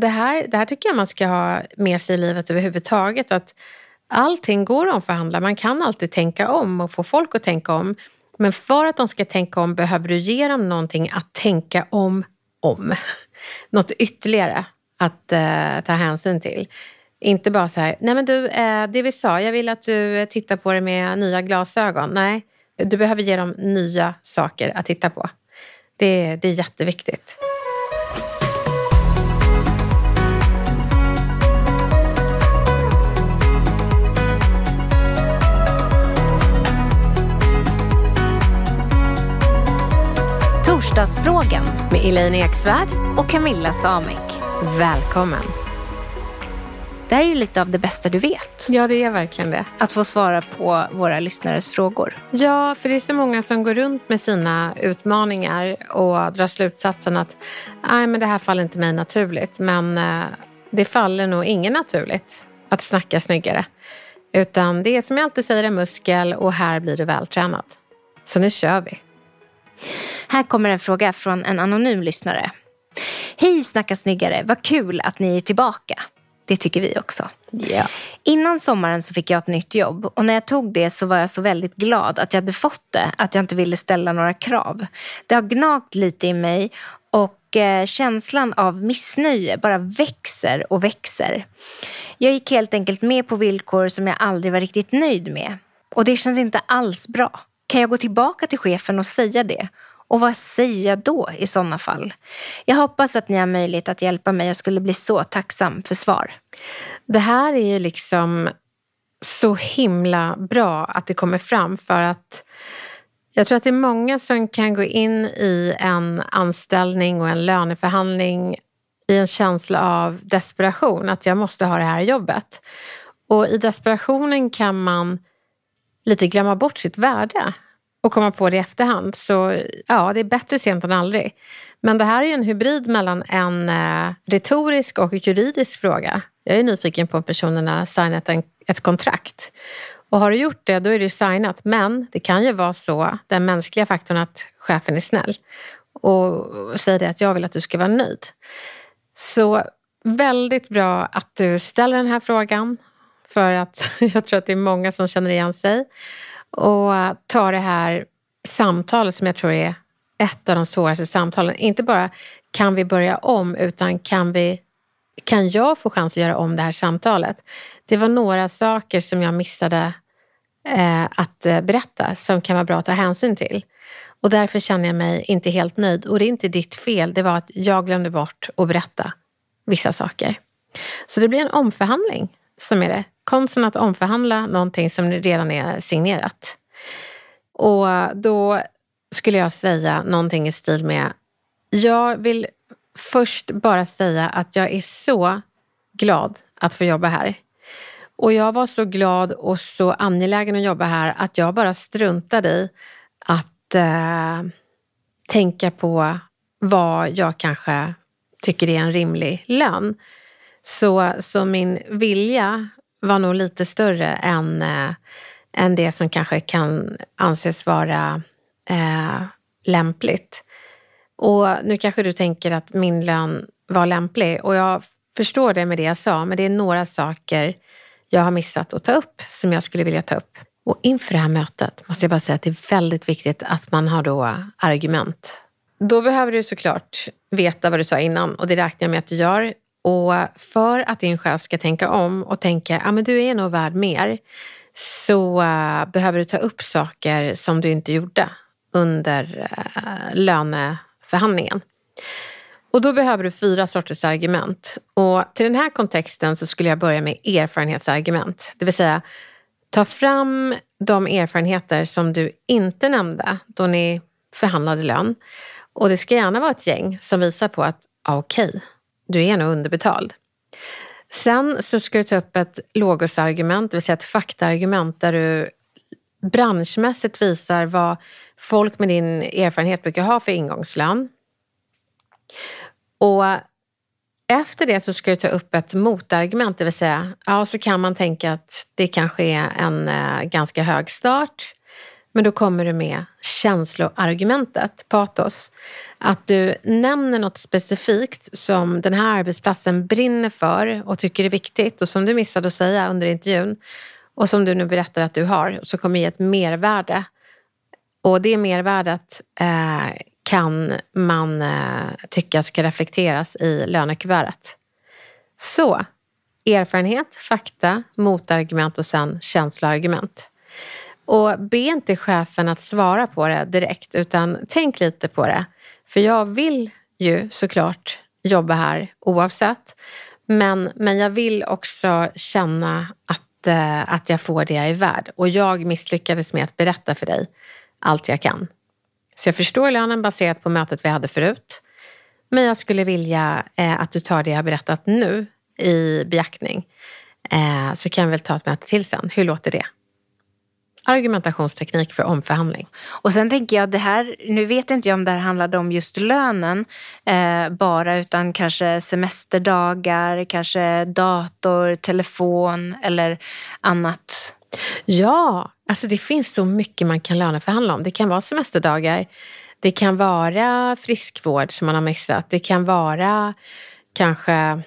Det här, det här tycker jag man ska ha med sig i livet överhuvudtaget. Att allting går att omförhandla. Man kan alltid tänka om och få folk att tänka om. Men för att de ska tänka om behöver du ge dem någonting att tänka om om. Något ytterligare att eh, ta hänsyn till. Inte bara så här, nej men du, eh, det vi sa, jag vill att du tittar på det med nya glasögon. Nej, du behöver ge dem nya saker att titta på. Det, det är jätteviktigt. Torsdagsfrågan Med Elaine Eksvärd, och Camilla Samek. välkommen. Det här är ju lite av det bästa du vet. Ja, det är verkligen det. Att få svara på våra lyssnares frågor. Ja, för det är så många som går runt med sina utmaningar och drar slutsatsen att Nej, men det här faller inte mig naturligt. Men eh, det faller nog ingen naturligt att snacka snyggare. Utan det är som jag alltid säger en muskel och här blir du vältränad. Så nu kör vi. Här kommer en fråga från en anonym lyssnare. Hej Snacka snyggare, vad kul att ni är tillbaka. Det tycker vi också. Ja. Innan sommaren så fick jag ett nytt jobb och när jag tog det så var jag så väldigt glad att jag hade fått det, att jag inte ville ställa några krav. Det har gnagt lite i mig och eh, känslan av missnöje bara växer och växer. Jag gick helt enkelt med på villkor som jag aldrig var riktigt nöjd med. Och det känns inte alls bra. Kan jag gå tillbaka till chefen och säga det? Och vad säger jag då i sådana fall? Jag hoppas att ni har möjlighet att hjälpa mig. Jag skulle bli så tacksam för svar. Det här är ju liksom så himla bra att det kommer fram för att jag tror att det är många som kan gå in i en anställning och en löneförhandling i en känsla av desperation, att jag måste ha det här jobbet. Och i desperationen kan man lite glömma bort sitt värde och komma på det i efterhand. Så ja, det är bättre sent än aldrig. Men det här är ju en hybrid mellan en eh, retorisk och juridisk fråga. Jag är nyfiken på om personen har signat en, ett kontrakt. Och har du gjort det, då är det ju signat. Men det kan ju vara så, den mänskliga faktorn, att chefen är snäll och säger det att jag vill att du ska vara nöjd. Så väldigt bra att du ställer den här frågan. För att jag tror att det är många som känner igen sig. Och ta det här samtalet som jag tror är ett av de svåraste samtalen. Inte bara kan vi börja om, utan kan, vi, kan jag få chans att göra om det här samtalet? Det var några saker som jag missade eh, att eh, berätta som kan vara bra att ta hänsyn till. Och därför känner jag mig inte helt nöjd. Och det är inte ditt fel, det var att jag glömde bort att berätta vissa saker. Så det blir en omförhandling som är det. Konsten att omförhandla någonting som redan är signerat. Och då skulle jag säga någonting i stil med Jag vill först bara säga att jag är så glad att få jobba här. Och jag var så glad och så angelägen att jobba här att jag bara struntade i att eh, tänka på vad jag kanske tycker är en rimlig lön. Så, så min vilja var nog lite större än, eh, än det som kanske kan anses vara eh, lämpligt. Och nu kanske du tänker att min lön var lämplig och jag förstår det med det jag sa, men det är några saker jag har missat att ta upp som jag skulle vilja ta upp. Och inför det här mötet måste jag bara säga att det är väldigt viktigt att man har då argument då behöver du såklart veta vad du sa innan och det räknar jag med att du gör. Och för att din chef ska tänka om och tänka att ah, du är nog värd mer så uh, behöver du ta upp saker som du inte gjorde under uh, löneförhandlingen. Och då behöver du fyra sorters argument. Och till den här kontexten så skulle jag börja med erfarenhetsargument. Det vill säga, ta fram de erfarenheter som du inte nämnde då ni förhandlade lön. Och det ska gärna vara ett gäng som visar på att, ah, okej, okay, du är nog underbetald. Sen så ska du ta upp ett logosargument, det vill säga ett faktaargument där du branschmässigt visar vad folk med din erfarenhet brukar ha för ingångslön. Och efter det så ska du ta upp ett motargument, det vill säga, ja så kan man tänka att det kanske är en eh, ganska hög start, men då kommer du med känsloargumentet, patos. Att du nämner något specifikt som den här arbetsplatsen brinner för och tycker är viktigt och som du missade att säga under intervjun och som du nu berättar att du har, som kommer ge ett mervärde. Och det mervärdet eh, kan man eh, tycka ska reflekteras i lönekuvertet. Så, erfarenhet, fakta, motargument och sen känsloargument. Och be inte chefen att svara på det direkt utan tänk lite på det. För jag vill ju såklart jobba här oavsett. Men, men jag vill också känna att, eh, att jag får det jag är värd. Och jag misslyckades med att berätta för dig allt jag kan. Så jag förstår lönen baserat på mötet vi hade förut. Men jag skulle vilja eh, att du tar det jag har berättat nu i beaktning. Eh, så kan vi väl ta ett möte till sen. Hur låter det? Argumentationsteknik för omförhandling. Och sen tänker jag det här, nu vet inte jag om det här handlade om just lönen eh, bara utan kanske semesterdagar, kanske dator, telefon eller annat. Ja, alltså det finns så mycket man kan löneförhandla om. Det kan vara semesterdagar, det kan vara friskvård som man har missat, det kan vara kanske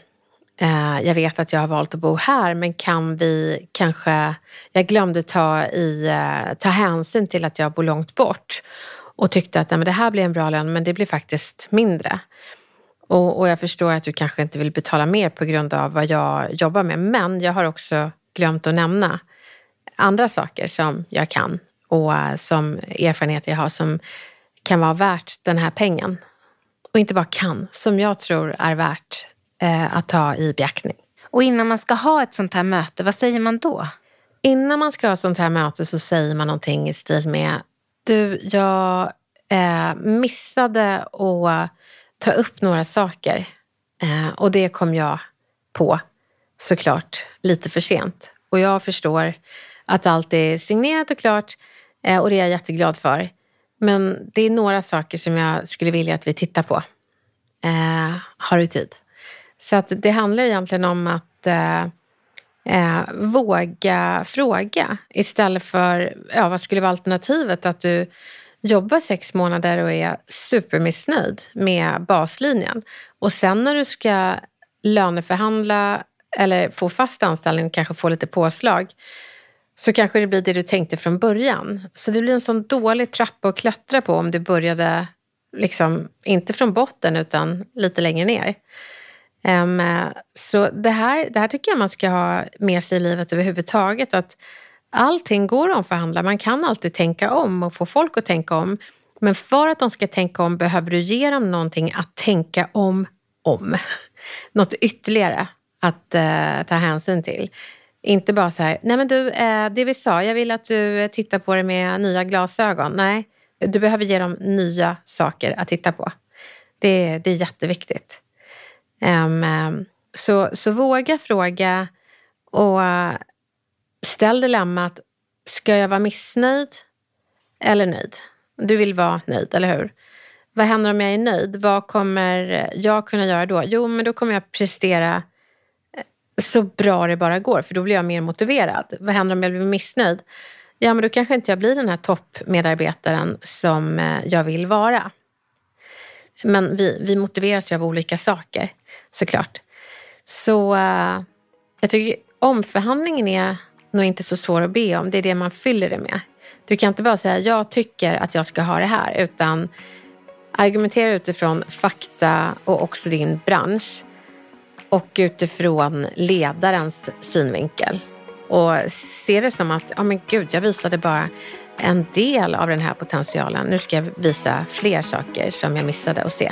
Eh, jag vet att jag har valt att bo här men kan vi kanske, jag glömde ta, i, eh, ta hänsyn till att jag bor långt bort och tyckte att nej, men det här blir en bra lön men det blir faktiskt mindre. Och, och, jag förstår att du kanske inte vill betala mer på grund av vad jag jobbar med men jag har också glömt att nämna andra saker som jag kan och eh, som erfarenheter jag har som kan vara värt den här pengen. Och inte bara kan, som jag tror är värt eh, att ta i beaktning. Och innan man ska ha ett sånt här möte, vad säger man då? Innan man ska ha ett sånt här möte så säger man någonting i stil med Du, jag eh, missade att ta upp några saker eh, och det kom jag på såklart lite för sent. Och jag förstår att allt är signerat och klart eh, och det är jag jätteglad för. Men det är några saker som jag skulle vilja att vi tittar på. Eh, har du tid? Så att det handlar egentligen om att eh, eh, våga fråga istället för, ja vad skulle vara alternativet? Att du jobbar sex månader och är supermissnöjd med baslinjen. Och sen när du ska löneförhandla eller få fast anställning och kanske få lite påslag så kanske det blir det du tänkte från början. Så det blir en sån dålig trappa att klättra på om du började, liksom, inte från botten utan lite längre ner. Um, så det här, det här tycker jag man ska ha med sig i livet överhuvudtaget. Att allting går att omförhandla. Man kan alltid tänka om och få folk att tänka om. Men för att de ska tänka om behöver du ge dem någonting att tänka om om. Något ytterligare att uh, ta hänsyn till. Inte bara så här, nej men du, uh, det vi sa, jag vill att du tittar på det med nya glasögon. Nej, du behöver ge dem nya saker att titta på. Det, det är jätteviktigt. Um, så, så våga fråga och ställ dilemmat, ska jag vara missnöjd eller nöjd? Du vill vara nöjd, eller hur? Vad händer om jag är nöjd? Vad kommer jag kunna göra då? Jo, men då kommer jag prestera eh, så bra det bara går, för då blir jag mer motiverad. Vad händer om jag blir missnöjd? Ja, men då kanske inte jag blir den här toppmedarbetaren som eh, jag vill vara. Men vi, vi motiveras ju av olika saker såklart. Så uh, jag tycker omförhandlingen är nog inte så svår att be om. Det är det man fyller det med. Du kan inte bara säga jag tycker att jag ska ha det här utan Argumentera utifrån fakta och också din bransch och utifrån ledarens synvinkel. Och se det som att, ja oh men gud, jag visade bara en del av den här potentialen. Nu ska jag visa fler saker som jag missade att se.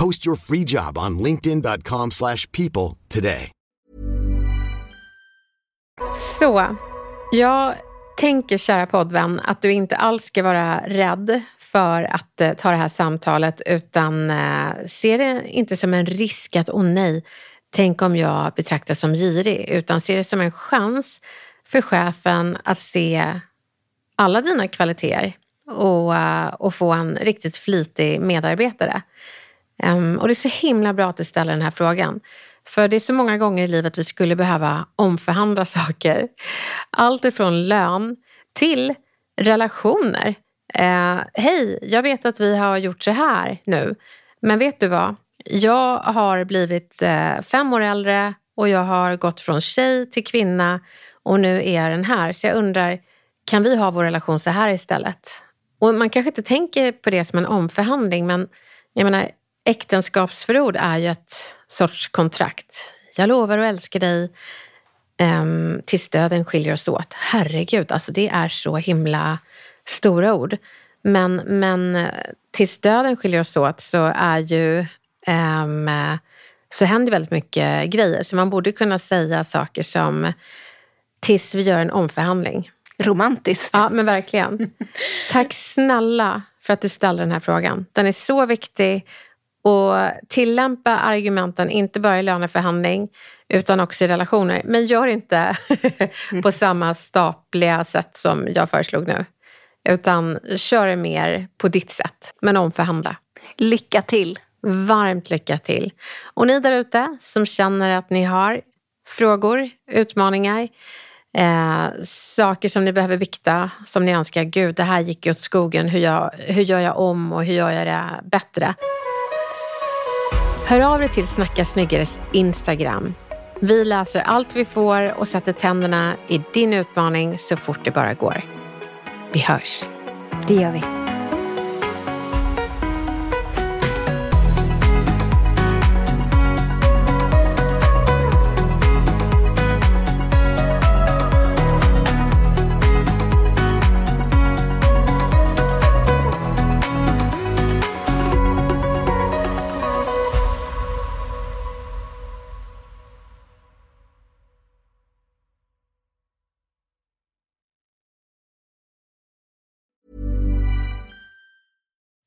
Post your free job on linkedin.com slash people today. Så, jag tänker kära poddvän att du inte alls ska vara rädd för att eh, ta det här samtalet utan eh, se det inte som en risk att åh oh, nej, tänk om jag betraktas som girig utan se det som en chans för chefen att se alla dina kvaliteter och, eh, och få en riktigt flitig medarbetare. Um, och det är så himla bra att du ställer den här frågan. För det är så många gånger i livet vi skulle behöva omförhandla saker. Allt ifrån lön till relationer. Uh, Hej, jag vet att vi har gjort så här nu. Men vet du vad? Jag har blivit uh, fem år äldre och jag har gått från tjej till kvinna och nu är jag den här. Så jag undrar, kan vi ha vår relation så här istället? Och man kanske inte tänker på det som en omförhandling men jag menar, äktenskapsförord är ju ett sorts kontrakt. Jag lovar att älska dig um, tills döden skiljer oss åt. Herregud, alltså det är så himla stora ord. Men, men tills döden skiljer oss åt så är ju um, så händer väldigt mycket grejer. Så man borde kunna säga saker som tills vi gör en omförhandling. Romantiskt. Ja, men verkligen. Tack snälla för att du ställde den här frågan. Den är så viktig och tillämpa argumenten inte bara i löneförhandling utan också i relationer. Men gör inte på samma stapliga sätt som jag föreslog nu. Utan kör det mer på ditt sätt, men omförhandla. Lycka till! Varmt lycka till! Och ni där ute som känner att ni har frågor, utmaningar, eh, saker som ni behöver vikta, som ni önskar, gud det här gick åt skogen, hur, jag, hur gör jag om och hur gör jag det bättre? Hör av dig till Snacka snyggares Instagram. Vi läser allt vi får och sätter tänderna i din utmaning så fort det bara går. Vi hörs. Det gör vi.